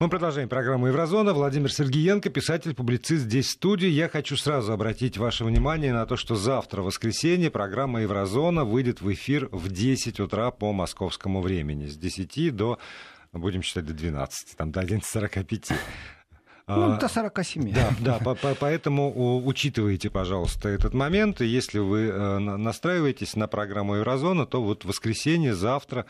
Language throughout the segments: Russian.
Мы продолжаем программу «Еврозона». Владимир Сергеенко, писатель, публицист здесь в студии. Я хочу сразу обратить ваше внимание на то, что завтра, воскресенье, программа «Еврозона» выйдет в эфир в 10 утра по московскому времени. С 10 до, будем считать, до 12, там до 11.45. Ну, а, до 47. Да, да, по, по, поэтому учитывайте, пожалуйста, этот момент. И если вы э, настраиваетесь на программу Еврозона, то вот воскресенье, завтра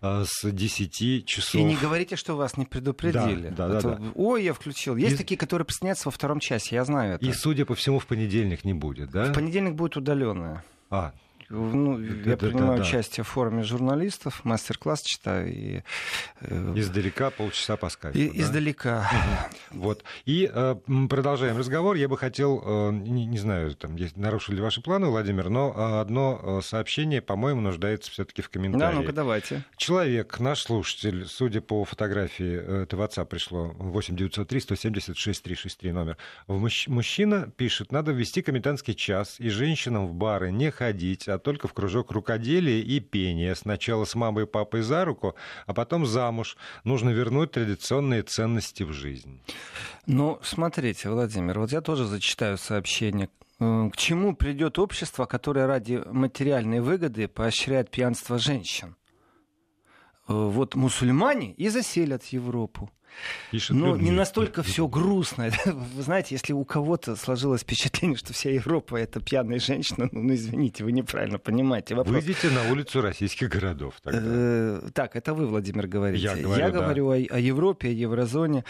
э, с 10 часов. И не говорите, что вас не предупредили. Да, да, да, да. Ой, я включил. Есть и... такие, которые присоединятся во втором часе, я знаю это. И, судя по всему, в понедельник не будет, да? В понедельник будет удаленная. А, ну, это, я принимаю да, участие да. в форуме журналистов, мастер-класс читаю. И, э, издалека полчаса по скайпу. И, да? Издалека. Вот. И э, продолжаем разговор. Я бы хотел, э, не, не знаю, там, нарушили ли ваши планы, Владимир, но э, одно сообщение, по-моему, нуждается все-таки в комментарии. Да, ну-ка давайте. Человек, наш слушатель, судя по фотографии, это в WhatsApp пришло, 8903 176 363 номер. Мужчина пишет, надо ввести комендантский час и женщинам в бары не ходить, а только в кружок рукоделия и пения. Сначала с мамой и папой за руку, а потом замуж. Нужно вернуть традиционные ценности в жизнь. Ну, смотрите, Владимир, вот я тоже зачитаю сообщение. Э, к чему придет общество, которое ради материальной выгоды поощряет пьянство женщин? Э, вот мусульмане и заселят Европу. Пишет Но не настолько все грустно. Вы знаете, если у кого-то сложилось впечатление, что вся Европа это пьяная женщина, ну, ну извините, вы неправильно понимаете. Вопрос... Выйдите на улицу российских городов. Тогда. Э, так, это вы, Владимир, говорите. Я говорю, Я да. говорю о, о Европе, о еврозоне.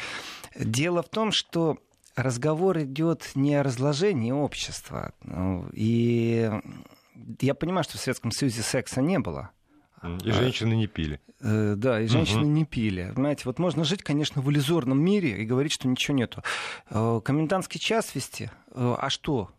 Дело в том, что разговор идет не о разложении общества. Ну, и я понимаю, что в Советском Союзе секса не было. И женщины не пили. Э, да, и женщины угу. не пили. Понимаете, вот можно жить, конечно, в иллюзорном мире и говорить, что ничего нету. Э, комендантский час вести, э, а что?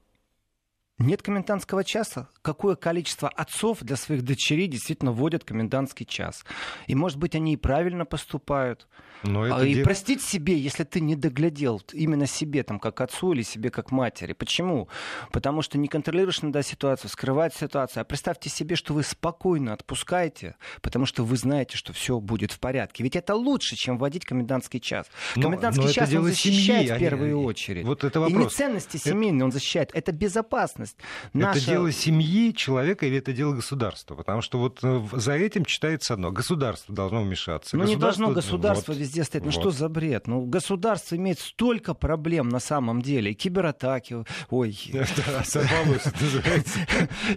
Нет комендантского часа. Какое количество отцов для своих дочерей действительно вводят комендантский час? И, может быть, они и правильно поступают. Но а, это и де... простить себе, если ты не доглядел именно себе, там, как отцу или себе как матери. Почему? Потому что не контролируешь иногда ситуацию, скрывать ситуацию. А представьте себе, что вы спокойно отпускаете, потому что вы знаете, что все будет в порядке. Ведь это лучше, чем вводить комендантский час. Комендантский но, но час он защищает семьи, в первую они... очередь. Вот это вопрос. И не ценности семейные это... он защищает, это безопасность. Наша... Это дело семьи, человека или это дело государства? Потому что вот э, за этим читается одно. Государство должно вмешаться. Ну не должно государство вот. везде стоять. Ну вот. что за бред? Ну государство имеет столько проблем на самом деле. И кибератаки, ой.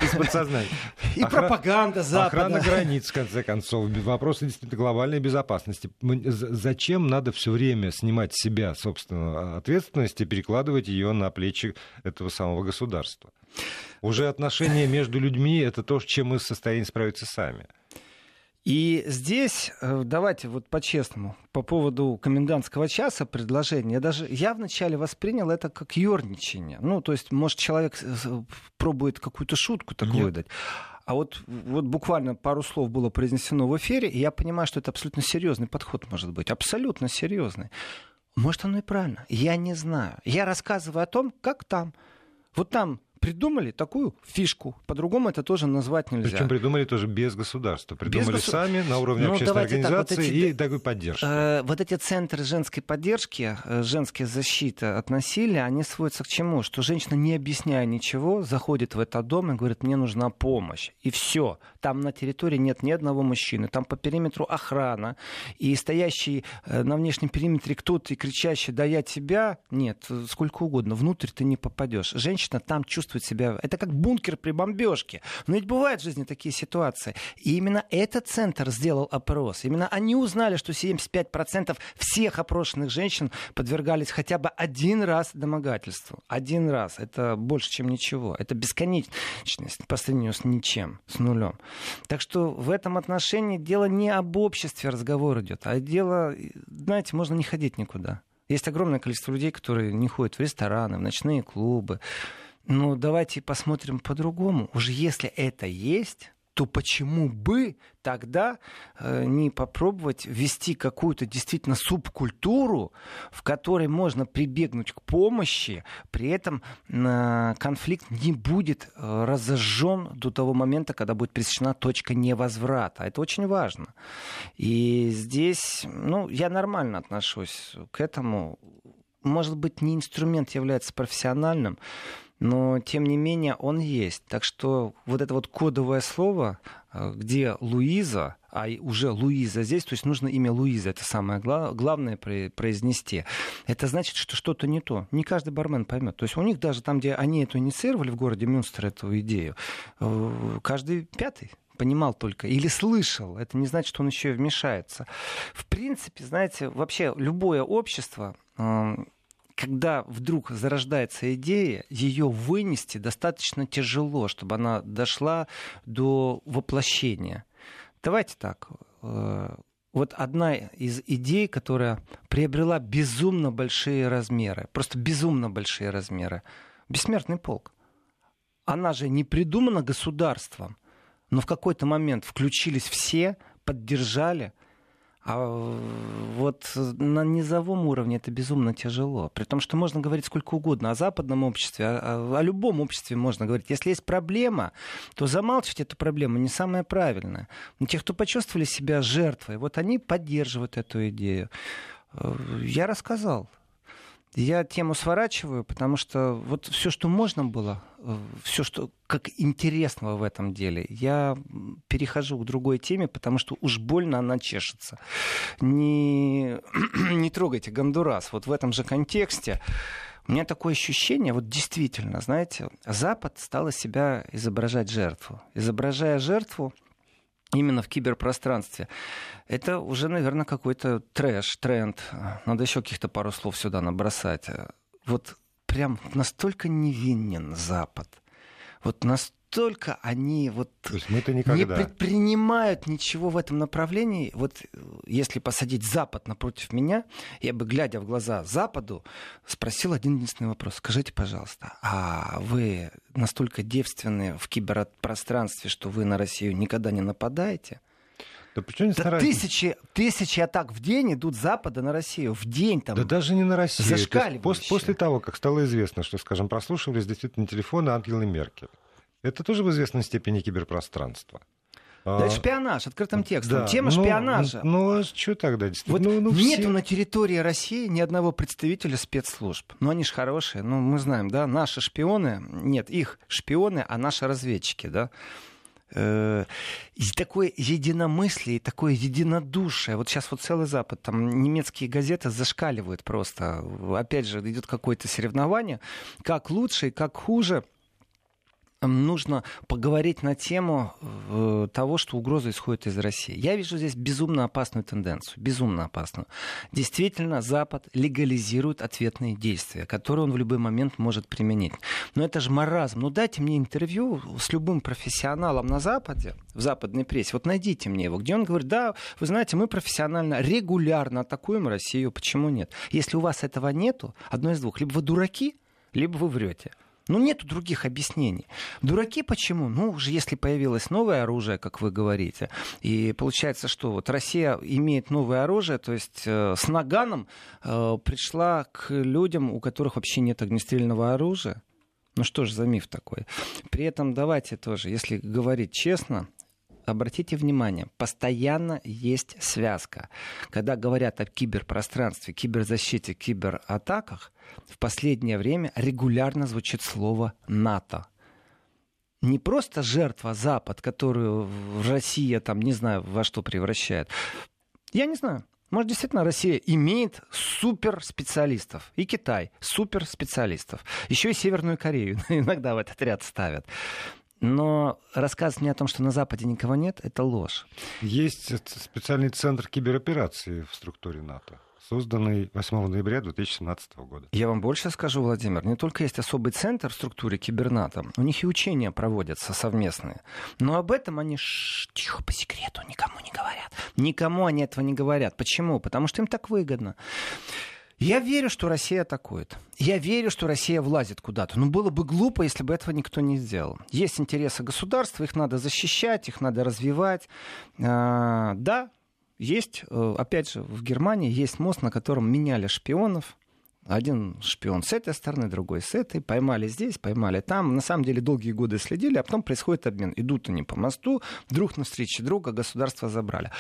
Из подсознания. И пропаганда Запада. Охрана границ, в конце концов. Вопросы действительно глобальной безопасности. Зачем надо все время снимать с себя, собственно, ответственность и перекладывать ее на плечи этого самого государства? Уже отношения между людьми — это то, чем мы в состоянии справиться сами. И здесь, э, давайте вот по-честному, по поводу комендантского часа предложения, я даже я вначале воспринял это как ерничание. Ну, то есть, может, человек пробует какую-то шутку такую Нет. дать. А вот, вот буквально пару слов было произнесено в эфире, и я понимаю, что это абсолютно серьезный подход может быть. Абсолютно серьезный. Может, оно и правильно. Я не знаю. Я рассказываю о том, как там. Вот там придумали такую фишку. По-другому это тоже назвать нельзя. Причем придумали тоже без государства. Придумали без сами на уровне ну, общественной организации так, вот эти, и такой поддержки. Э, вот эти центры женской поддержки, э, женская защита от насилия, они сводятся к чему? Что женщина, не объясняя ничего, заходит в этот дом и говорит, мне нужна помощь. И все. Там на территории нет ни одного мужчины. Там по периметру охрана. И стоящий э, на внешнем периметре кто-то и кричащий, да я тебя, нет, сколько угодно. Внутрь ты не попадешь. Женщина там чувствует чувствует себя... Это как бункер при бомбежке. Но ведь бывают в жизни такие ситуации. И именно этот центр сделал опрос. Именно они узнали, что 75% всех опрошенных женщин подвергались хотя бы один раз домогательству. Один раз. Это больше, чем ничего. Это бесконечность по сравнению с ничем, с нулем. Так что в этом отношении дело не об обществе разговор идет, а дело, знаете, можно не ходить никуда. Есть огромное количество людей, которые не ходят в рестораны, в ночные клубы, ну, давайте посмотрим по-другому. Уже если это есть, то почему бы тогда э, не попробовать ввести какую-то действительно субкультуру, в которой можно прибегнуть к помощи, при этом э, конфликт не будет э, разожжен до того момента, когда будет пресечена точка невозврата. Это очень важно. И здесь, ну, я нормально отношусь к этому. Может быть, не инструмент является профессиональным, но тем не менее он есть. Так что вот это вот кодовое слово, э, где Луиза, а уже Луиза здесь, то есть нужно имя Луиза, это самое главное произнести. Это значит, что что-то не то. Не каждый бармен поймет. То есть у них даже там, где они эту инициировали в городе Мюнстер, эту идею, э, каждый пятый понимал только или слышал. Это не значит, что он еще и вмешается. В принципе, знаете, вообще любое общество когда вдруг зарождается идея, ее вынести достаточно тяжело, чтобы она дошла до воплощения. Давайте так. Э, вот одна из идей, которая приобрела безумно большие размеры, просто безумно большие размеры, бессмертный полк. Она же не придумана государством, но в какой-то момент включились все, поддержали – а вот на низовом уровне это безумно тяжело. При том, что можно говорить сколько угодно о западном обществе, о, о любом обществе можно говорить. Если есть проблема, то замалчивать эту проблему не самое правильное. Но те, кто почувствовали себя жертвой, вот они поддерживают эту идею. Э, я рассказал. Я тему сворачиваю, потому что вот все, что можно было, э, все, что как интересного в этом деле, я перехожу к другой теме, потому что уж больно она чешется. Не, не трогайте Гондурас. Вот в этом же контексте у меня такое ощущение, вот действительно, знаете, Запад стал из себя изображать жертву. Изображая жертву, именно в киберпространстве. Это уже, наверное, какой-то трэш, тренд. Надо еще каких-то пару слов сюда набросать. Вот прям настолько невинен Запад. Вот настолько только они вот не предпринимают ничего в этом направлении, вот э, если посадить Запад напротив меня, я бы, глядя в глаза Западу, спросил один единственный вопрос. Скажите, пожалуйста, а вы настолько девственны в киберпространстве, что вы на Россию никогда не нападаете? Да, не да тысячи, тысячи атак в день идут с Запада на Россию. В день там. Да даже не на Россию. После, после того, как стало известно, что, скажем, прослушивались действительно телефоны Ангелы Меркель. Это тоже в известной степени киберпространство. Да, это шпионаж открытым текстом. Да, Тема ну, шпионажа. Ну, ну, а что тогда? Вот ну, ну, нету все... на территории России ни одного представителя спецслужб. Ну, они же хорошие. Ну, мы знаем, да, наши шпионы, нет, их шпионы, а наши разведчики, да. Э, такое единомыслие, такое единодушие. Вот сейчас вот целый Запад, там немецкие газеты зашкаливают просто. Опять же, идет какое-то соревнование, как лучше и как хуже – нужно поговорить на тему э, того, что угроза исходит из России. Я вижу здесь безумно опасную тенденцию, безумно опасную. Действительно, Запад легализирует ответные действия, которые он в любой момент может применить. Но это же маразм. Ну дайте мне интервью с любым профессионалом на Западе, в западной прессе. Вот найдите мне его, где он говорит, да, вы знаете, мы профессионально, регулярно атакуем Россию. Почему нет? Если у вас этого нету, одно из двух. Либо вы дураки, либо вы врете. Ну, нету других объяснений. Дураки почему? Ну, уже если появилось новое оружие, как вы говорите, и получается, что вот Россия имеет новое оружие, то есть э, с наганом э, пришла к людям, у которых вообще нет огнестрельного оружия. Ну что же за миф такой? При этом давайте тоже, если говорить честно, обратите внимание, постоянно есть связка. Когда говорят о киберпространстве, киберзащите, кибератаках, в последнее время регулярно звучит слово НАТО. Не просто жертва Запад, которую Россия там не знаю во что превращает. Я не знаю. Может, действительно, Россия имеет суперспециалистов. И Китай суперспециалистов. Еще и Северную Корею иногда в этот ряд ставят. Но рассказ мне о том, что на Западе никого нет, это ложь. Есть специальный центр кибероперации в структуре НАТО созданный 8 ноября 2017 года. Я вам больше скажу, Владимир, не только есть особый центр в структуре киберната, у них и учения проводятся совместные. Но об этом они ш- тихо по секрету никому не говорят. Никому они этого не говорят. Почему? Потому что им так выгодно. Я верю, что Россия атакует. Я верю, что Россия влазит куда-то. Но было бы глупо, если бы этого никто не сделал. Есть интересы государства, их надо защищать, их надо развивать. А, да, есть, э, опять же, в Германии есть мост, на котором меняли шпионов. Один шпион с этой стороны, другой с этой. Поймали здесь, поймали там. На самом деле долгие годы следили, а потом происходит обмен. Идут они по мосту, друг на встрече друга, государство забрали.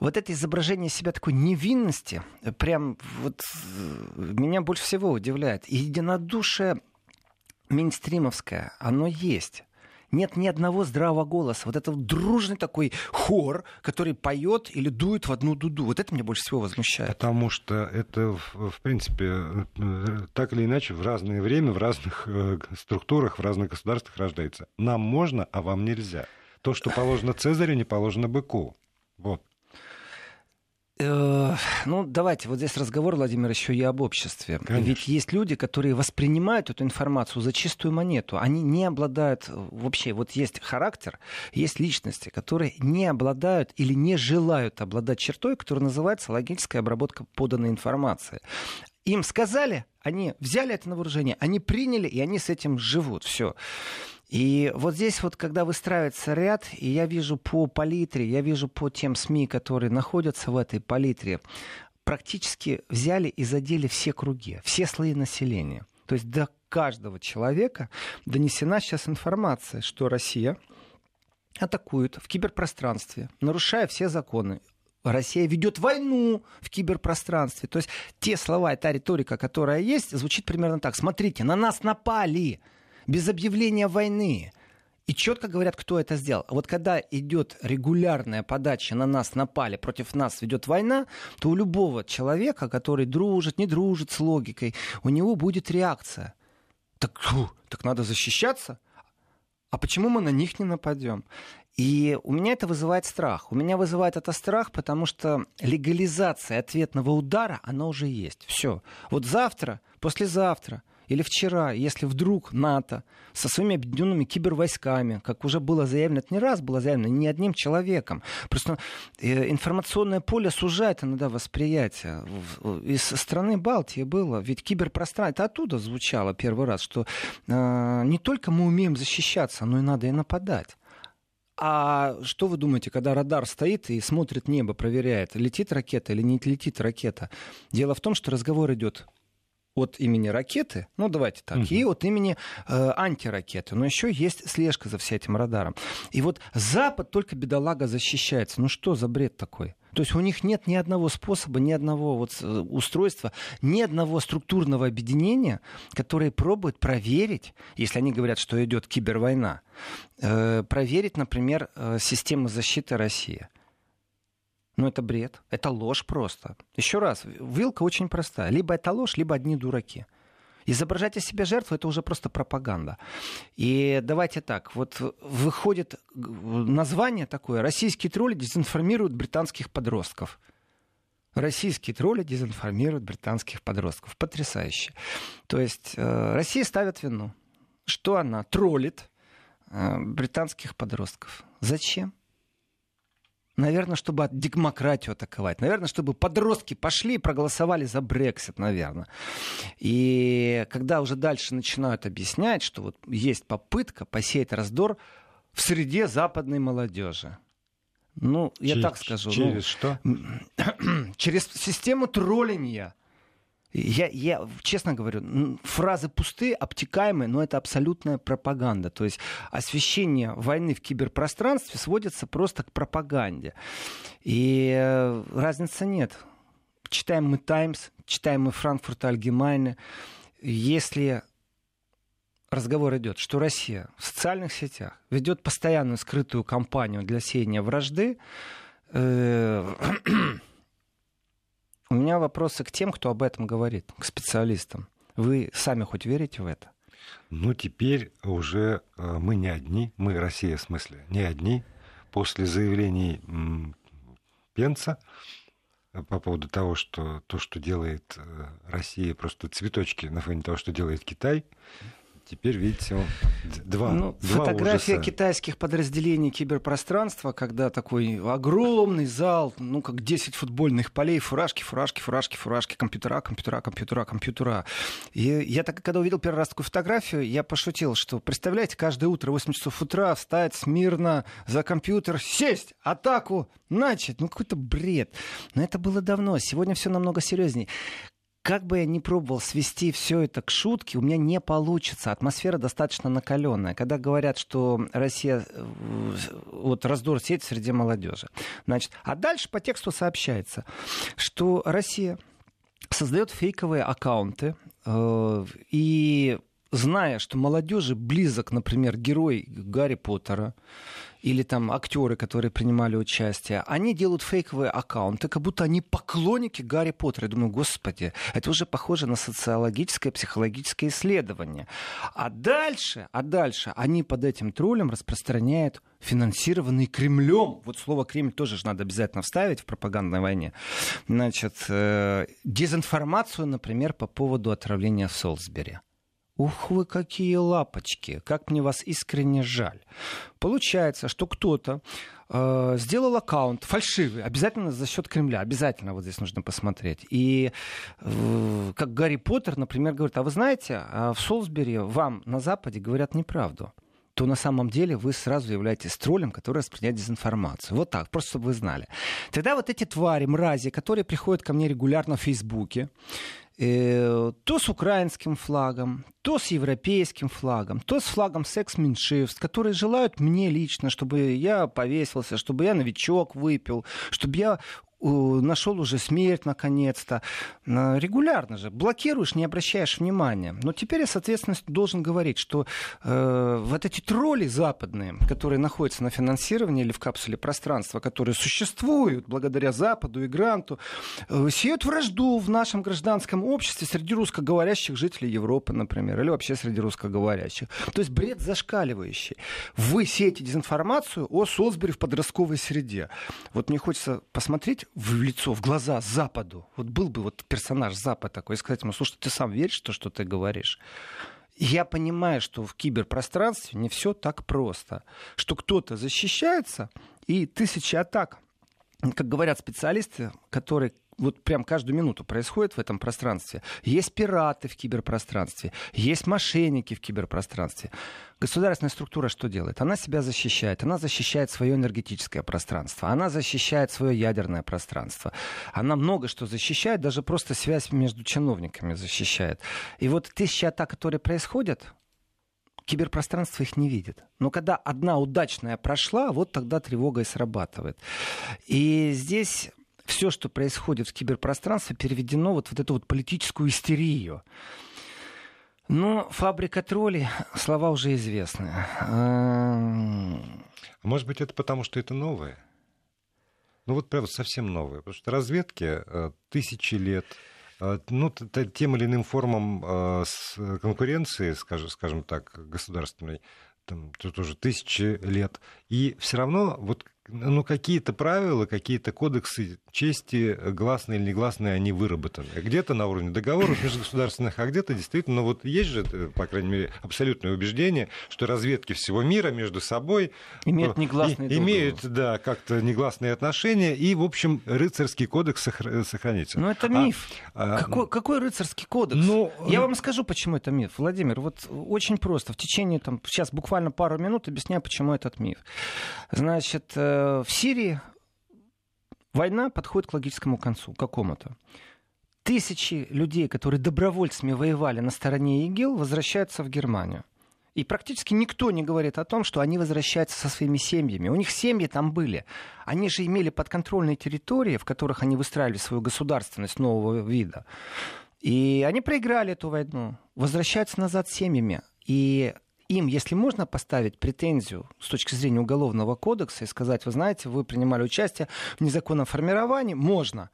Вот это изображение себя такой невинности, прям вот э, меня больше всего удивляет. И единодушие мейнстримовское, оно есть нет ни одного здравого голоса. Вот это вот дружный такой хор, который поет или дует в одну дуду. Вот это меня больше всего возмущает. Потому что это, в принципе, так или иначе, в разное время, в разных э, структурах, в разных государствах рождается. Нам можно, а вам нельзя. То, что положено Цезарю, не положено быку. Вот. Э, ну, давайте, вот здесь разговор, Владимир, еще и об обществе. Конечно. Ведь есть люди, которые воспринимают эту информацию за чистую монету. Они не обладают э, вообще, вот есть характер, есть личности, которые не обладают или не желают обладать чертой, которая называется логическая обработка поданной информации. Им сказали, они взяли это на вооружение, они приняли, и они с этим живут. Все. И вот здесь вот, когда выстраивается ряд, и я вижу по палитре, я вижу по тем СМИ, которые находятся в этой палитре, практически взяли и задели все круги, все слои населения. То есть до каждого человека донесена сейчас информация, что Россия атакует в киберпространстве, нарушая все законы. Россия ведет войну в киберпространстве. То есть те слова, та риторика, которая есть, звучит примерно так. Смотрите, на нас напали без объявления войны. И четко говорят, кто это сделал. Вот когда идет регулярная подача на нас напали, против нас ведет война, то у любого человека, который дружит, не дружит с логикой, у него будет реакция. Так, фу, так надо защищаться? А почему мы на них не нападем? И у меня это вызывает страх. У меня вызывает это страх, потому что легализация ответного удара, она уже есть. Все. Вот завтра, послезавтра – или вчера, если вдруг НАТО со своими объединенными кибервойсками, как уже было заявлено, это не раз было заявлено, не одним человеком, просто э, информационное поле сужает иногда восприятие. Из страны Балтии было, ведь киберпространство, это оттуда звучало первый раз, что э, не только мы умеем защищаться, но и надо и нападать. А что вы думаете, когда радар стоит и смотрит небо, проверяет, летит ракета или не летит ракета? Дело в том, что разговор идет от имени ракеты, ну давайте так, угу. и от имени э, антиракеты. Но еще есть слежка за всем этим радаром. И вот Запад только бедолага защищается. Ну что за бред такой? То есть у них нет ни одного способа, ни одного вот э, устройства, ни одного структурного объединения, которое пробует проверить, если они говорят, что идет кибервойна, э, проверить, например, э, систему защиты России. Ну, это бред. Это ложь просто. Еще раз, вилка очень простая. Либо это ложь, либо одни дураки. Изображать из себя жертву это уже просто пропаганда. И давайте так, вот выходит название такое «Российские тролли дезинформируют британских подростков». Российские тролли дезинформируют британских подростков. Потрясающе. То есть э, Россия ставит вину, что она троллит э, британских подростков. Зачем? Наверное, чтобы демократию атаковать. Наверное, чтобы подростки пошли и проголосовали за Брексит, наверное. И когда уже дальше начинают объяснять, что вот есть попытка посеять раздор в среде западной молодежи. Ну, я через, так скажу. Через ну, что? Через систему троллинга. Я, я честно говорю, фразы пустые, обтекаемые, но это абсолютная пропаганда. То есть освещение войны в киберпространстве сводится просто к пропаганде. И э, разницы нет. Читаем мы «Таймс», читаем мы «Франкфурт Альгемайне». Если разговор идет, что Россия в социальных сетях ведет постоянную скрытую кампанию для сеяния вражды, э, У меня вопросы к тем, кто об этом говорит, к специалистам. Вы сами хоть верите в это? Ну, теперь уже э, мы не одни, мы, Россия в смысле, не одни. После заявлений Пенца э, по поводу того, что то, что делает э, Россия, просто цветочки на фоне того, что делает Китай, Теперь, видите, два, ну, два Фотография ужаса. китайских подразделений киберпространства, когда такой огромный зал, ну, как 10 футбольных полей, фуражки, фуражки, фуражки, фуражки, компьютера, компьютера, компьютера, компьютера. И я так, когда увидел первый раз такую фотографию, я пошутил, что, представляете, каждое утро, 8 часов утра, встать смирно за компьютер, сесть, атаку, начать. Ну, какой-то бред. Но это было давно. Сегодня все намного серьезнее как бы я ни пробовал свести все это к шутке, у меня не получится. Атмосфера достаточно накаленная. Когда говорят, что Россия э, вот раздор сеть среди молодежи. Значит, а дальше по тексту сообщается, что Россия создает фейковые аккаунты э, и зная, что молодежи близок, например, герой Гарри Поттера, или там актеры, которые принимали участие, они делают фейковые аккаунты, как будто они поклонники Гарри Поттера. Я думаю, господи, это уже похоже на социологическое, психологическое исследование. А дальше, а дальше они под этим троллем распространяют финансированный Кремлем, вот слово Кремль тоже же надо обязательно вставить в пропагандной войне, значит, э, дезинформацию, например, по поводу отравления в Солсбери. Ух вы какие лапочки, как мне вас искренне жаль. Получается, что кто-то э, сделал аккаунт фальшивый, обязательно за счет Кремля, обязательно вот здесь нужно посмотреть. И э, как Гарри Поттер, например, говорит, а вы знаете, а в Солсбери вам на Западе говорят неправду то на самом деле вы сразу являетесь троллем, который распространяет дезинформацию. Вот так, просто чтобы вы знали. Тогда вот эти твари, мрази, которые приходят ко мне регулярно в Фейсбуке, то с украинским флагом, то с европейским флагом, то с флагом секс-меньшинств, которые желают мне лично, чтобы я повесился, чтобы я новичок выпил, чтобы я нашел уже смерть наконец-то. Регулярно же. Блокируешь, не обращаешь внимания. Но теперь я, соответственно, должен говорить, что э, вот эти тролли западные, которые находятся на финансировании или в капсуле пространства, которые существуют благодаря Западу и Гранту, э, сеют вражду в нашем гражданском обществе среди русскоговорящих жителей Европы, например, или вообще среди русскоговорящих. То есть бред зашкаливающий. Вы сеете дезинформацию о Солсбери в подростковой среде. Вот мне хочется посмотреть в лицо, в глаза Западу. Вот был бы вот персонаж Запад такой и сказать ему, слушай, ты сам веришь в то, что ты говоришь? Я понимаю, что в киберпространстве не все так просто. Что кто-то защищается, и тысячи атак, как говорят специалисты, которые вот прям каждую минуту происходит в этом пространстве. Есть пираты в киберпространстве, есть мошенники в киберпространстве. Государственная структура что делает? Она себя защищает. Она защищает свое энергетическое пространство. Она защищает свое ядерное пространство. Она много что защищает, даже просто связь между чиновниками защищает. И вот тысячи атак, которые происходят, киберпространство их не видит. Но когда одна удачная прошла, вот тогда тревога и срабатывает. И здесь все, что происходит в киберпространстве, переведено вот в эту вот политическую истерию. Но фабрика троллей, слова уже известны. А может быть, это потому, что это новое? Ну вот прям совсем новое. Потому что разведки э, тысячи лет, э, ну, тем или иным формам э, конкуренции, скажем, скажем так, государственной, там, тут уже тысячи лет. И все равно вот ну, какие-то правила, какие-то кодексы чести, гласные или негласные, они выработаны. Где-то на уровне договоров межгосударственных, а где-то действительно, ну вот есть же, э, по крайней мере, абсолютное убеждение, что разведки всего мира между собой имеют, негласные и, имеют да, как-то негласные отношения, и, в общем, рыцарский кодекс сохранится. Ну, это а, миф. А, какой, какой рыцарский кодекс? Ну, Я вам скажу, почему это миф. Владимир, вот очень просто. В течение, там, сейчас буквально пару минут объясняю, почему этот миф. Значит, э, Э, в Сирии война подходит к логическому концу, какому-то. Тысячи людей, которые добровольцами воевали на стороне ИГИЛ, возвращаются в Германию. И практически никто не говорит о том, что они возвращаются со своими семьями. У них семьи там были. Они же имели подконтрольные территории, в которых они выстраивали свою государственность нового вида. И они проиграли эту войну, возвращаются назад семьями. И им, если можно поставить претензию с точки зрения уголовного кодекса и сказать, вы знаете, вы принимали участие в незаконном формировании, можно,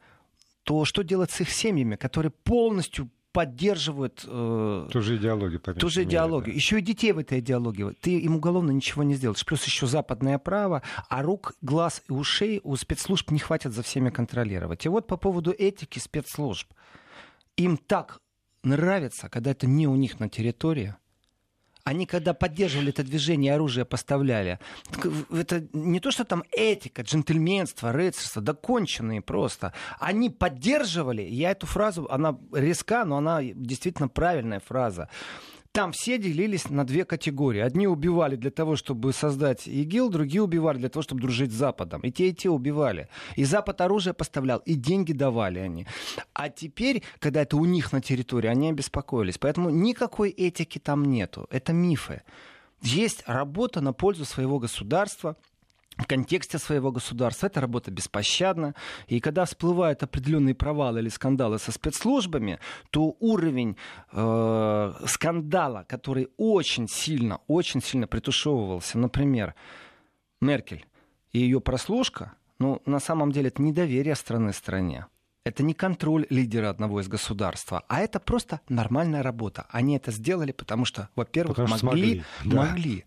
то что делать с их семьями, которые полностью поддерживают э, ту же идеологию. Ту же идеологию. Да. Еще и детей в этой идеологии. Ты им уголовно ничего не сделаешь. Плюс еще западное право, а рук, глаз и ушей у спецслужб не хватит за всеми контролировать. И вот по поводу этики спецслужб. Им так нравится, когда это не у них на территории, Они когда поддерживали это движение, оружие поставляли. Это не то, что там этика, джентльменство, рыцарство, да конченые просто. Они поддерживали, я эту фразу, она резка, но она действительно правильная фраза. Там все делились на две категории. Одни убивали для того, чтобы создать ИГИЛ, другие убивали для того, чтобы дружить с Западом. И те, и те убивали. И Запад оружие поставлял, и деньги давали они. А теперь, когда это у них на территории, они обеспокоились. Поэтому никакой этики там нету. Это мифы. Есть работа на пользу своего государства, в контексте своего государства. Эта работа беспощадна. И когда всплывают определенные провалы или скандалы со спецслужбами, то уровень э, скандала, который очень сильно, очень сильно притушевывался, например, Меркель и ее прослушка, ну, на самом деле это недоверие страны стране. Это не контроль лидера одного из государства, а это просто нормальная работа. Они это сделали, потому что, во-первых, потому могли, смогли. могли.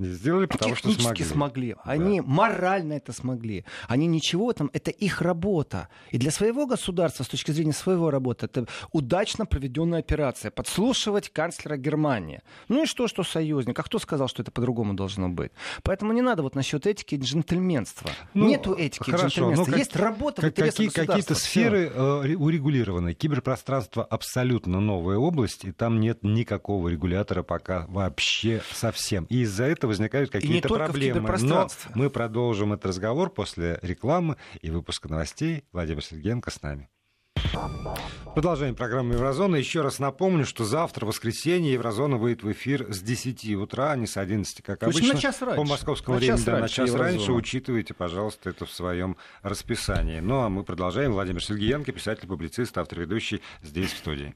Сделали, потому что смогли. смогли. Они да. морально это смогли. Они ничего там, это их работа. И для своего государства, с точки зрения своего работы, это удачно проведенная операция. Подслушивать канцлера Германии. Ну и что, что союзник? А кто сказал, что это по-другому должно быть? Поэтому не надо вот насчет этики и джентльменства. Ну, Нету этики хорошо, и джентльменства. Ну, Есть работа как, в какие, Какие-то сферы э, урегулированы. Киберпространство абсолютно новая область, и там нет никакого регулятора пока вообще совсем. И из-за этого возникают какие-то проблемы. Но мы продолжим этот разговор после рекламы и выпуска новостей. Владимир Сергеенко с нами. Продолжаем программу Еврозона. Еще раз напомню, что завтра, воскресенье, Еврозона выйдет в эфир с 10 утра, а не с 11, как обычно. на час раньше. По московскому на времени, час да, раньше, на час Еврозона. раньше. Учитывайте, пожалуйста, это в своем расписании. Ну, а мы продолжаем. Владимир Сергеенко, писатель-публицист, автор ведущий, здесь в студии.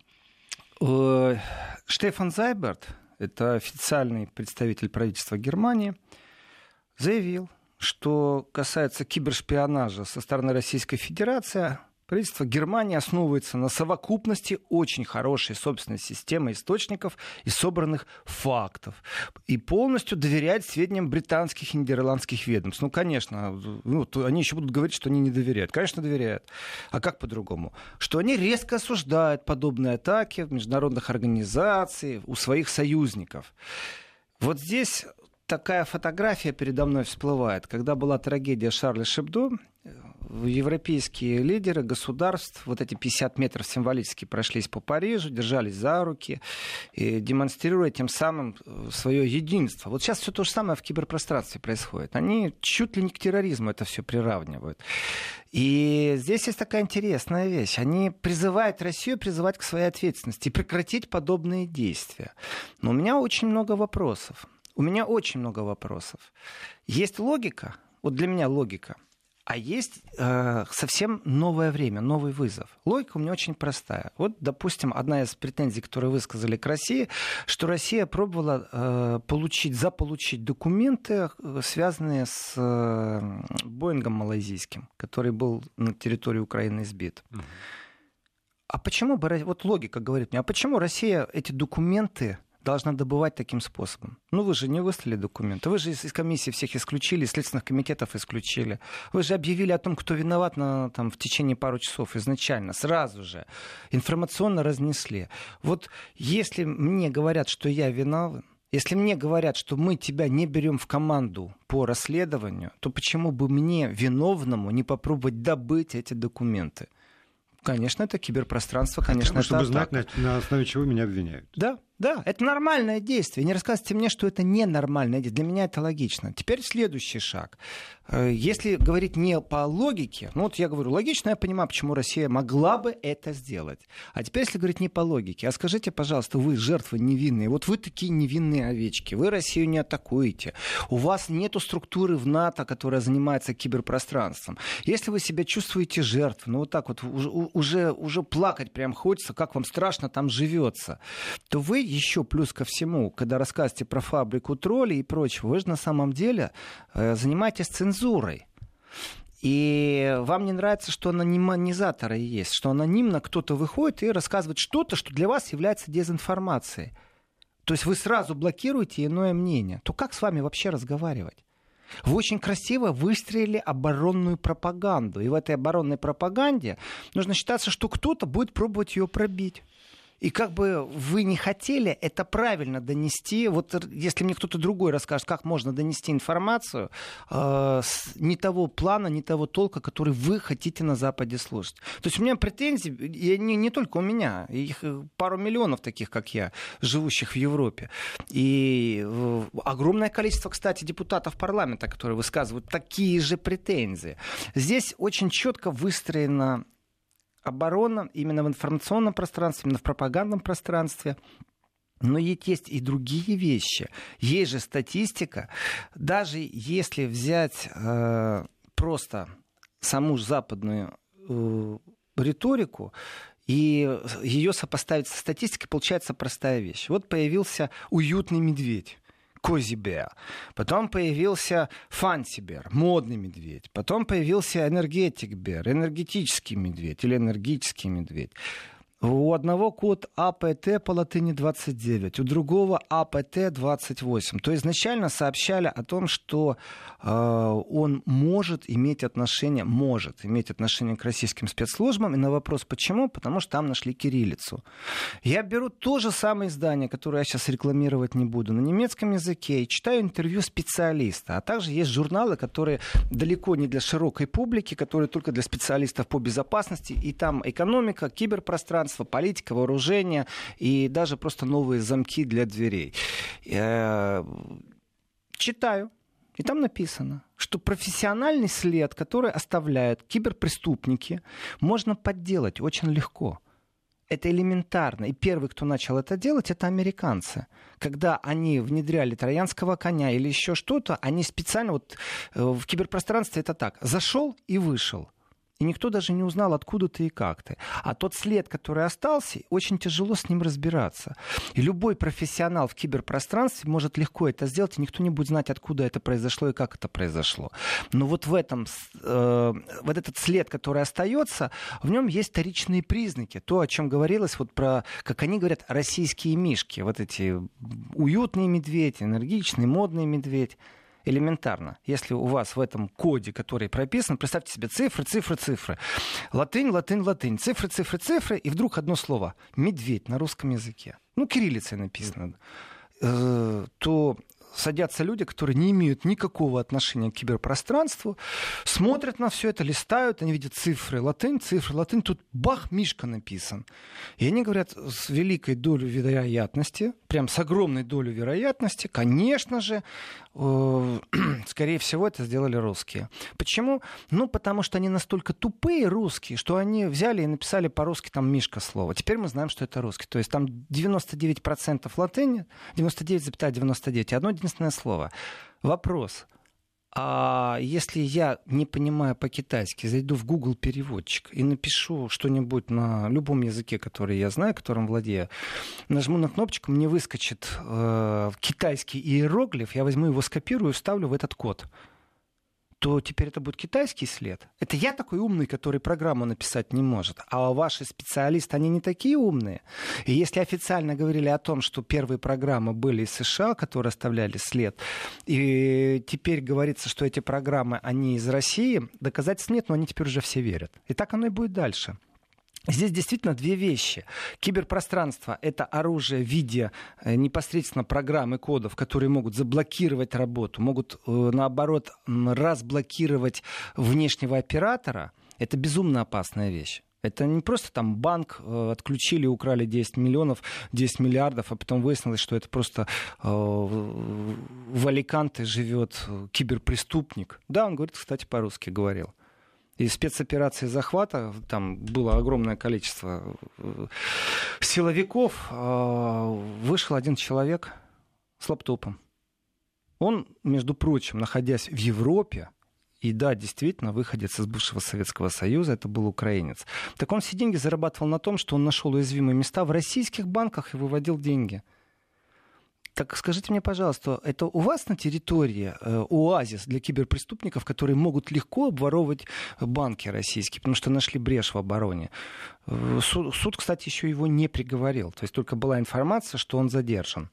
Э, Штефан Зайберт, это официальный представитель правительства Германии, заявил, что касается кибершпионажа со стороны Российской Федерации, Правительство Германии основывается на совокупности очень хорошей собственной системы источников и собранных фактов. И полностью доверяет сведениям британских и нидерландских ведомств. Ну, конечно, ну, они еще будут говорить, что они не доверяют. Конечно, доверяют. А как по-другому? Что они резко осуждают подобные атаки в международных организациях, у своих союзников. Вот здесь такая фотография передо мной всплывает. Когда была трагедия Шарля Шебдо, европейские лидеры государств вот эти 50 метров символически прошлись по Парижу, держались за руки, и демонстрируя тем самым э, свое единство. Вот сейчас все то же самое в киберпространстве происходит. Они чуть ли не к терроризму это все приравнивают. И здесь есть такая интересная вещь. Они призывают Россию призывать к своей ответственности и прекратить подобные действия. Но у меня очень много вопросов. У меня очень много вопросов. Есть логика, вот для меня логика – а есть э, совсем новое время, новый вызов. Логика у меня очень простая. Вот, допустим, одна из претензий, которые высказали к России, что Россия пробовала э, получить, заполучить документы, э, связанные с э, Боингом малайзийским, который был на территории Украины сбит. А почему бы, вот логика говорит мне, а почему Россия эти документы должна добывать таким способом. Ну, вы же не выслали документы. Вы же из комиссии всех исключили, из следственных комитетов исключили. Вы же объявили о том, кто виноват на, там, в течение пару часов изначально, сразу же. Информационно разнесли. Вот если мне говорят, что я виновен, если мне говорят, что мы тебя не берем в команду по расследованию, то почему бы мне, виновному, не попробовать добыть эти документы? Конечно, это киберпространство, конечно, Хотя бы, это чтобы атака. знать, на, на основе чего меня обвиняют. Да, да, это нормальное действие. Не рассказывайте мне, что это ненормальное действие. Для меня это логично. Теперь следующий шаг. Э, если говорить не по логике, ну вот я говорю логично, я понимаю, почему Россия могла бы это сделать. А теперь, если говорить не по логике, а скажите, пожалуйста, вы жертвы невинные, вот вы такие невинные овечки, вы Россию не атакуете, у вас нету структуры в НАТО, которая занимается киберпространством. Если вы себя чувствуете жертвой, ну вот так вот уже, уже, уже плакать прям хочется, как вам страшно там живется, то вы еще плюс ко всему, когда рассказываете про фабрику троллей и прочего, вы же на самом деле э, занимаетесь цензурой. И вам не нравится, что анонимизаторы есть, что анонимно кто-то выходит и рассказывает что-то, что для вас является дезинформацией. То есть вы сразу блокируете иное мнение. То как с вами вообще разговаривать? Вы очень красиво выстроили оборонную пропаганду. И в этой оборонной пропаганде нужно считаться, что кто-то будет пробовать ее пробить. И как бы вы не хотели это правильно донести, вот если мне кто-то другой расскажет, как можно донести информацию э, с не того плана, не того толка, который вы хотите на Западе слушать. То есть у меня претензии, и не, не только у меня, их пару миллионов таких, как я, живущих в Европе. И э, огромное количество, кстати, депутатов парламента, которые высказывают такие же претензии. Здесь очень четко выстроена оборона именно в информационном пространстве, именно в пропагандном пространстве. Но есть и другие вещи. Есть же статистика. Даже если взять э, просто саму западную э, риторику и ее сопоставить со статистикой, получается простая вещь. Вот появился уютный медведь. Козибер. Потом появился Фантибер, модный медведь. Потом появился энергетик Бер, энергетический медведь или энергический медведь. У одного код АПТ по латыни 29, у другого АПТ 28. То изначально сообщали о том, что э, он может иметь отношение, может иметь отношение к российским спецслужбам. И на вопрос почему? Потому что там нашли кириллицу. Я беру то же самое издание, которое я сейчас рекламировать не буду, на немецком языке и читаю интервью специалиста. А также есть журналы, которые далеко не для широкой публики, которые только для специалистов по безопасности. И там экономика, киберпространство, государства, политика, вооружение и даже просто новые замки для дверей. Э, читаю. И там написано, что профессиональный след, который оставляют киберпреступники, можно подделать очень легко. Это элементарно. И первый, кто начал это делать, это американцы. Когда они внедряли троянского коня или еще что-то, они специально вот э, в киберпространстве это так. Зашел и вышел. И никто даже не узнал, откуда ты и как ты. А тот след, который остался, очень тяжело с ним разбираться. И любой профессионал в киберпространстве может легко это сделать, и никто не будет знать, откуда это произошло и как это произошло. Но вот в этом, э, вот этот след, который остается, в нем есть вторичные признаки. То, о чем говорилось, вот про, как они говорят, российские мишки. Вот эти уютные медведи, энергичные, модные медведь элементарно. Если у вас в этом коде, который прописан, представьте себе цифры, цифры, цифры. Латынь, латынь, латынь. Цифры, цифры, цифры. И вдруг одно слово. Медведь на русском языке. Ну, кириллицей написано. Э, то садятся люди, которые не имеют никакого отношения к киберпространству, смотрят на все это, листают, они видят цифры, латынь, цифры, латынь, тут бах, Мишка написан. И они говорят с великой долей вероятности, прям с огромной долей вероятности, конечно же, э, скорее всего, это сделали русские. Почему? Ну, потому что они настолько тупые русские, что они взяли и написали по-русски там Мишка слово. Теперь мы знаем, что это русский. То есть там 99% латыни, 99,99, ,99, одно единственное слово. Вопрос. А если я, не понимая по-китайски, зайду в Google переводчик и напишу что-нибудь на любом языке, который я знаю, которым владею, нажму на кнопочку, мне выскочит э, китайский иероглиф, я возьму его, скопирую и вставлю в этот код то теперь это будет китайский след. Это я такой умный, который программу написать не может. А ваши специалисты, они не такие умные. И если официально говорили о том, что первые программы были из США, которые оставляли след, и теперь говорится, что эти программы, они из России, доказательств нет, но они теперь уже все верят. И так оно и будет дальше. Здесь действительно две вещи. Киберпространство — это оружие в виде э, непосредственно программ и кодов, которые могут заблокировать работу, могут, э, наоборот, разблокировать внешнего оператора. Это безумно опасная вещь. Это не просто там банк э, отключили, украли 10 миллионов, 10 миллиардов, а потом выяснилось, что это просто э, в Аликанте живет киберпреступник. Да, он говорит, кстати, по-русски говорил и спецоперации захвата, там было огромное количество э, силовиков, а, вышел один человек с лаптопом. Он, между прочим, находясь в Европе, и да, действительно, выходец из бывшего Советского Союза, это был украинец. Так он все деньги зарабатывал на том, что он нашел уязвимые места в российских банках и выводил деньги. Так скажите мне, пожалуйста, это у вас на территории э, оазис для киберпреступников, которые могут легко обворовывать банки российские, потому что нашли брешь в обороне? Э, суд, суд, кстати, еще его не приговорил. То есть только была информация, что он задержан.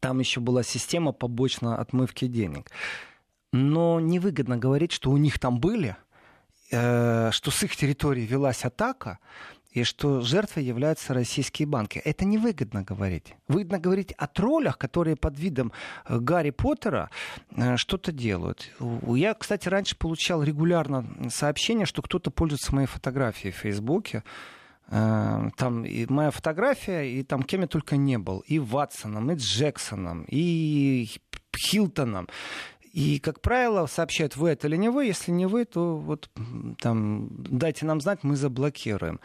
Там еще была система побочной отмывки денег. Но невыгодно говорить, что у них там были, э, что с их территории велась атака, и что жертвой являются российские банки. Это невыгодно говорить. Выгодно говорить о троллях, которые под видом э, Гарри Поттера э, что-то делают. Я, кстати, раньше получал регулярно сообщение, что кто-то пользуется моей фотографией в Фейсбуке. Э, там и моя фотография, и там кем я только не был. И Ватсоном, и Джексоном, и Хилтоном. И, как правило, сообщают, вы это или не вы. Если не вы, то вот там дайте нам знать, мы заблокируем.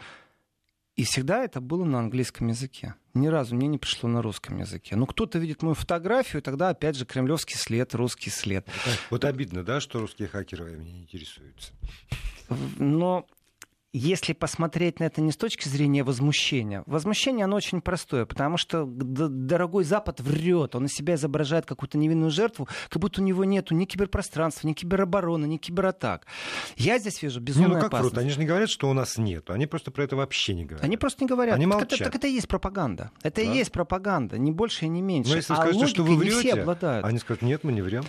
И всегда это было на английском языке. Ни разу мне не пришло на русском языке. Ну, кто-то видит мою фотографию, тогда опять же кремлевский след, русский след. Вот обидно, да, что русские хакеры меня интересуются. Но если посмотреть на это не с точки зрения возмущения, возмущение, оно очень простое, потому что дорогой Запад врет, он из себя изображает какую-то невинную жертву, как будто у него нету ни киберпространства, ни киберобороны, ни кибератак. Я здесь вижу безумную не, ну как опасность. Врут? Они же не говорят, что у нас нет, они просто про это вообще не говорят. Они просто не говорят. Они молчат. Так, это, так это и есть пропаганда. Это да? и есть пропаганда, не больше и не меньше. Но если а скажете, что вы врете, все обладают. они скажут, нет, мы не врем.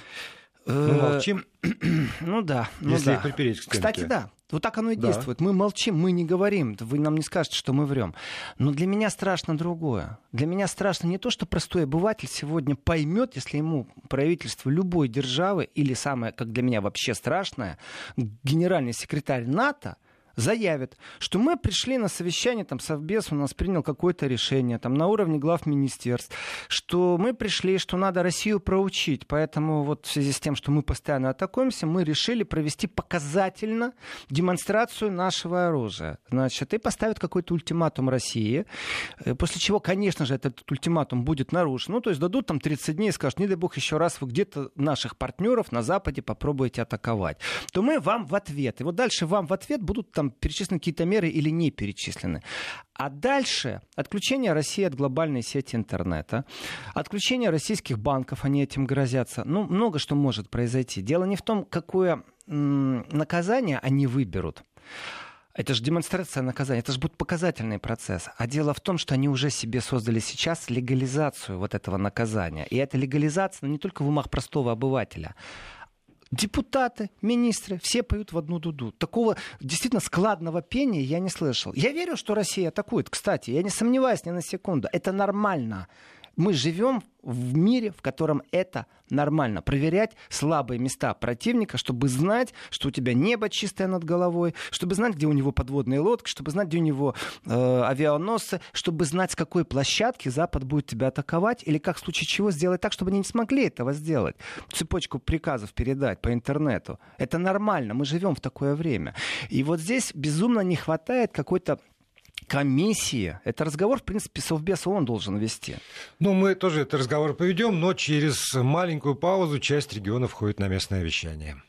Ну, э, молчим. Ну да. Ну, Если да. припереть к стенке. Кстати, да. Вот так оно и да. действует. Мы молчим, мы не говорим. Вы нам не скажете, что мы врем. Но для меня страшно другое. Для меня страшно не то, что простой обыватель сегодня поймет, если ему правительство любой державы или самое, как для меня вообще страшное, генеральный секретарь НАТО заявит, что мы пришли на совещание, там Совбез у нас принял какое-то решение, там на уровне глав министерств, что мы пришли, что надо Россию проучить, поэтому вот в связи с тем, что мы постоянно атакуемся, мы решили провести показательно демонстрацию нашего оружия. Значит, и поставят какой-то ультиматум России, э, после чего, конечно же, этот ультиматум будет нарушен. Ну, то есть дадут там 30 дней и скажут, не дай бог еще раз вы где-то наших партнеров на Западе попробуете атаковать. То мы вам в ответ. И вот дальше вам в ответ будут там там перечислены какие-то меры или не перечислены. А дальше отключение России от глобальной сети интернета, отключение российских банков, они этим грозятся. Ну, много что может произойти. Дело не в том, какое наказание они выберут. Это же демонстрация наказания, это же будет показательный процесс. А дело в том, что они уже себе создали сейчас легализацию вот этого наказания. И эта легализация ну, не только в умах простого обывателя, депутаты, министры, все поют в одну дуду. Такого действительно складного пения я не слышал. Я верю, что Россия атакует. Кстати, я не сомневаюсь ни на секунду. Это нормально. Мы живем в мире, в котором это нормально. Проверять слабые места противника, чтобы знать, что у тебя небо чистое над головой, чтобы знать, где у него подводные лодки, чтобы знать, где у него э, авианосцы, чтобы знать, с какой площадки Запад будет тебя атаковать, или как в случае чего сделать так, чтобы они не смогли этого сделать. Цепочку приказов передать по интернету. Это нормально, мы живем в такое время. И вот здесь безумно не хватает какой-то комиссия. Это разговор, в принципе, Совбез ООН должен вести. Ну, мы тоже этот разговор поведем, но через маленькую паузу часть регионов входит на местное вещание.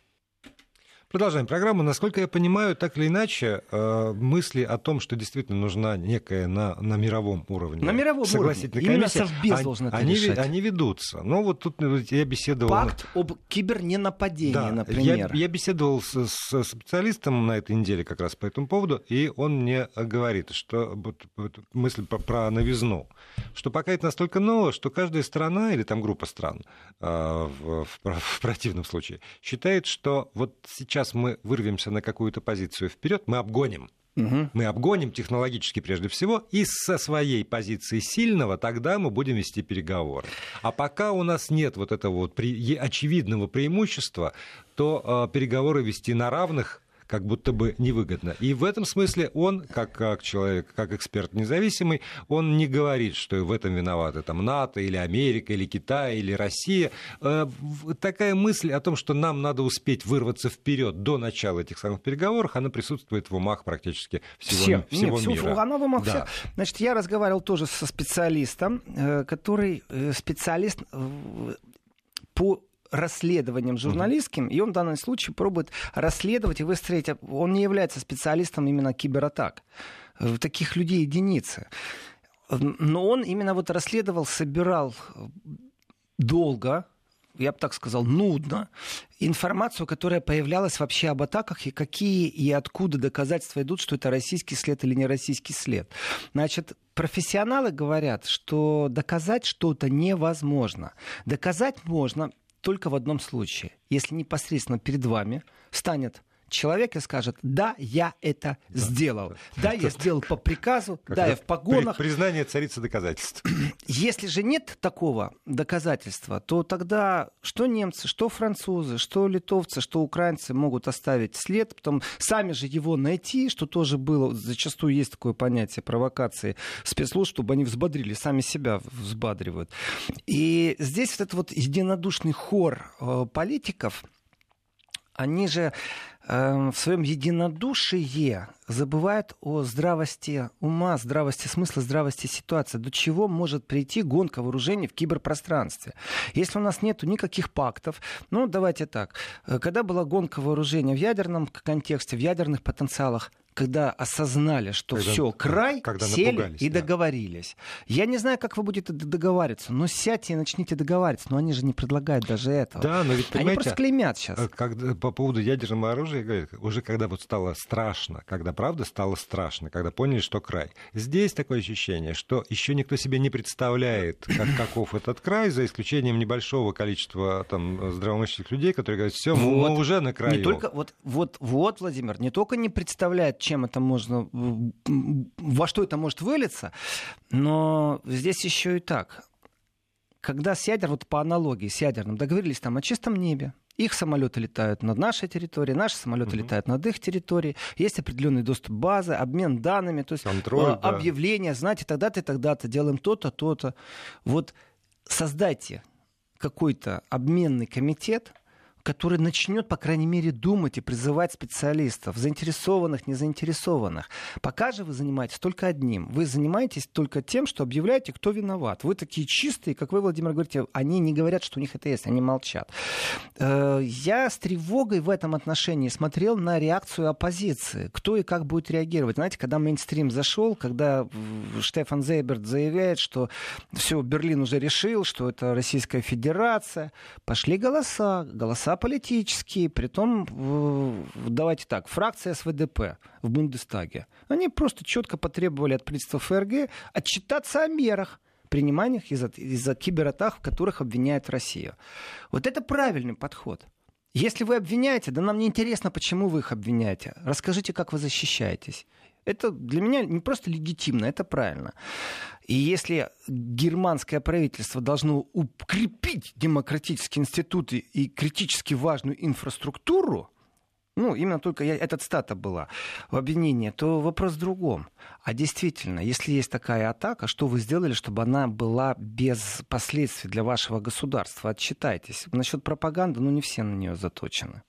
Продолжаем программу. Насколько я понимаю, так или иначе, э, мысли о том, что действительно нужна некая на, на мировом уровне на мировом уровне. комиссия, Именно Совбез они, должен это они, решать. они ведутся. Ну, вот тут ну, я беседовал... Пакт об киберненападении, да, например. Я, я беседовал с, с специалистом на этой неделе как раз по этому поводу, и он мне говорит, что вот, вот, мысль про, про новизну, что пока это настолько ново, что каждая страна или там группа стран э, в, в, в противном случае считает, что вот сейчас сейчас мы вырвемся на какую-то позицию вперед, мы обгоним. Угу. Мы обгоним технологически прежде всего, и со своей позиции сильного тогда мы будем вести переговоры. А пока у нас нет вот этого вот очевидного преимущества, то э, переговоры вести на равных как будто бы невыгодно. И в этом смысле он, как, как человек, как эксперт независимый, он не говорит, что в этом виноваты там, НАТО или Америка, или Китай, или Россия. Э, такая мысль о том, что нам надо успеть вырваться вперед до начала этих самых переговоров, она присутствует в умах практически всего, Все. всего Нет, мира. Она в умах да. всех. Значит, я разговаривал тоже со специалистом, э, который э, специалист по расследованием журналистским, и он в данном случае пробует расследовать и выстроить. Он не является специалистом именно кибератак. Э, таких людей единицы. Но он именно вот расследовал, собирал долго, я бы так сказал, нудно, информацию, которая появлялась вообще об атаках, и какие и откуда доказательства идут, что это российский след или не российский след. Значит, профессионалы говорят, что доказать что-то невозможно. Доказать можно только в одном случае. Если непосредственно перед вами станет человек и скажет, да, я это да. сделал. Да, я сделал по приказу, как да, я в погонах. Признание царицы доказательств. Если же нет такого доказательства, то тогда что немцы, что французы, что литовцы, что украинцы могут оставить след, потом сами же его найти, что тоже было, зачастую есть такое понятие провокации спецслужб, чтобы они взбодрили, сами себя взбадривают. И здесь вот этот вот единодушный хор э, политиков, они же в своем единодушии забывают о здравости ума, здравости смысла, здравости ситуации. До чего может прийти гонка вооружений в киберпространстве? Если у нас нет никаких пактов, ну давайте так, э, когда была гонка вооружений в ядерном контексте, в ядерных потенциалах, когда осознали, что когда, все, край, когда сели и да. договорились. Я не знаю, как вы будете договариваться, но сядьте и начните договариваться. Но они же не предлагают даже этого. Да, но ведь, Они просто клеймят сейчас. Э, когда, по поводу ядерного оружия, говорят, уже когда вот стало страшно, когда правда стало страшно, когда поняли, что край. Здесь такое ощущение, что еще никто себе не представляет, как, каков этот край, за исключением небольшого количества там, здравомыслящих людей, которые говорят, все, мы, вот. мы уже на краю. Не только, вот, вот, вот, Владимир, не только не представляет, чем это можно, во что это может вылиться, но здесь еще и так. Когда с ядер, вот по аналогии с ядерным, договорились там о чистом небе, их самолеты летают над нашей территорией, наши самолеты угу. летают над их территорией. Есть определенный доступ базы, обмен данными, то есть Контроль, объявление, да. знаете, тогда-то и тогда-то делаем то-то, то-то. Вот создайте какой-то обменный комитет, который начнет, по крайней мере, думать и призывать специалистов, заинтересованных, незаинтересованных. Пока же вы занимаетесь только одним. Вы занимаетесь только тем, что объявляете, кто виноват. Вы такие чистые, как вы, Владимир, говорите, они не говорят, что у них это есть, они молчат. Э, я с тревогой в этом отношении смотрел на реакцию оппозиции. Кто и как будет реагировать. Знаете, когда мейнстрим зашел, когда Штефан Зейберт заявляет, что все, Берлин уже решил, что это Российская Федерация, пошли голоса. Голоса политические, при том, давайте так, фракция СВДП в Бундестаге, они просто четко потребовали от правительства ФРГ отчитаться о мерах, приниманиях из-за, из кибератак, в которых обвиняют Россию. Вот это правильный подход. Если вы обвиняете, да нам не интересно, почему вы их обвиняете. Расскажите, как вы защищаетесь. Это для меня не просто легитимно, это правильно. И если германское правительство должно укрепить демократические институты и критически важную инфраструктуру, ну, именно только я, этот стата была в обвинении, то вопрос в другом. А действительно, если есть такая атака, что вы сделали, чтобы она была без последствий для вашего государства? Отчитайтесь. Насчет пропаганды, ну, не все на нее заточены.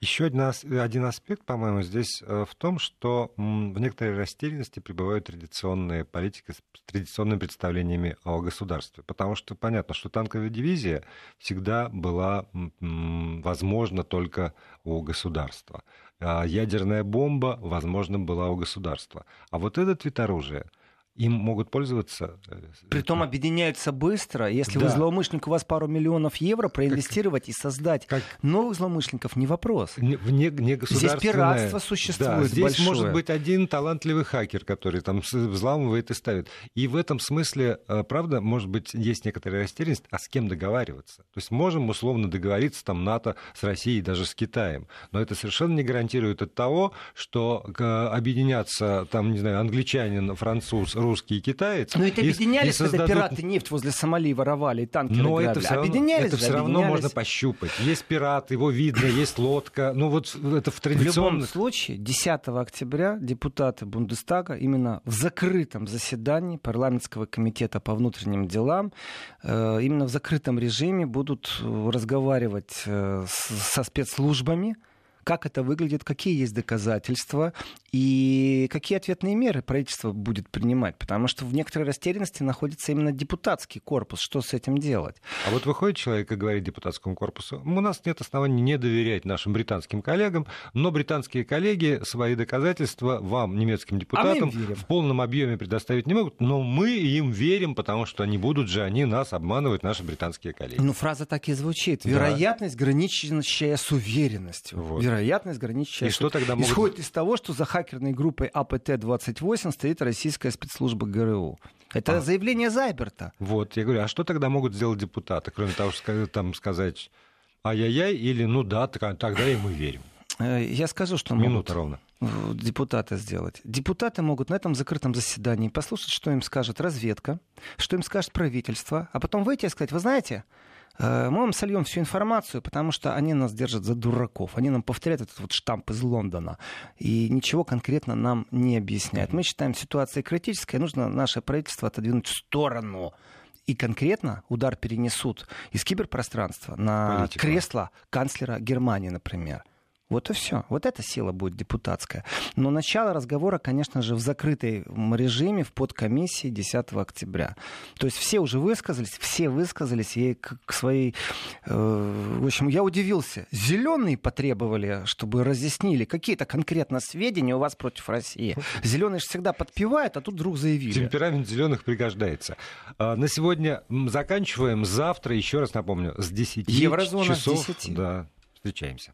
Еще один, один аспект, по-моему, здесь э, в том, что в некоторой растерянности пребывают традиционные политики с традиционными представлениями о государстве. Потому что понятно, что танковая дивизия всегда была возможна только у государства. А ядерная бомба, возможно, была у государства. А вот этот вид оружия — им могут пользоваться. Э, Притом объединяются быстро. Если да. вы злоумышленник, у вас пару миллионов евро, проинвестировать как, и создать как, новых злоумышленников не вопрос. Не, не, не здесь пиратство существует да, здесь большое. может быть один талантливый хакер, который там взламывает и ставит. И в этом смысле, э, правда, может быть, есть некоторая растерянность, а с кем договариваться? То есть можем условно договориться там НАТО с Россией, даже с Китаем. Но это совершенно не гарантирует от того, что объединятся там, не знаю, англичанин, француз, русский и китаец. Но это объединялись, и создадут... когда пираты нефть возле Сомали воровали и танки Но это все равно, это все равно можно пощупать. Есть пират, его видно, есть лодка. Ну вот это в традиционном... В любом случае, 10 октября депутаты Бундестага именно в закрытом заседании парламентского комитета по внутренним делам, э, именно в закрытом режиме будут разговаривать э, со спецслужбами, как это выглядит, какие есть доказательства и какие ответные меры правительство будет принимать. Потому что в некоторой растерянности находится именно депутатский корпус. Что с этим делать? А вот выходит человек и говорит депутатскому корпусу, у нас нет оснований не доверять нашим британским коллегам, но британские коллеги свои доказательства вам, немецким депутатам, а в полном объеме предоставить не могут, но мы им верим, потому что не будут же они нас обманывать, наши британские коллеги. Ну, фраза так и звучит. Вероятность, да. граничащая с уверенностью. Вот вероятность граничащая. И что тогда могут... Исходит из того, что за хакерной группой АПТ-28 стоит российская спецслужба ГРУ. Это а. заявление Зайберта. Вот, я говорю, а что тогда могут сделать депутаты, кроме того, что там сказать ай-яй-яй или ну да, тогда и мы верим? Э, я скажу, что Минута могут ровно. депутаты сделать. Депутаты могут на этом закрытом заседании послушать, что им скажет разведка, что им скажет правительство, а потом выйти и сказать, вы знаете, мы вам сольем всю информацию, потому что они нас держат за дураков. Они нам повторяют этот вот штамп из Лондона. И ничего конкретно нам не объясняют. Мы считаем ситуация критическая, нужно наше правительство отодвинуть в сторону и конкретно удар перенесут из киберпространства на Политика. кресло канцлера Германии, например. Вот и все. Вот эта сила будет депутатская. Но начало разговора, конечно же, в закрытой режиме в подкомиссии 10 октября. То есть все уже высказались, все высказались и к, к своей... Э, в общем, я удивился. Зеленые потребовали, чтобы разъяснили какие-то конкретно сведения у вас против России. Зеленые же всегда подпевают, а тут вдруг заявили. Темперамент зеленых пригождается. А, на сегодня заканчиваем. Завтра, еще раз напомню, с 10 Еврозона часов. С 10. Да, встречаемся.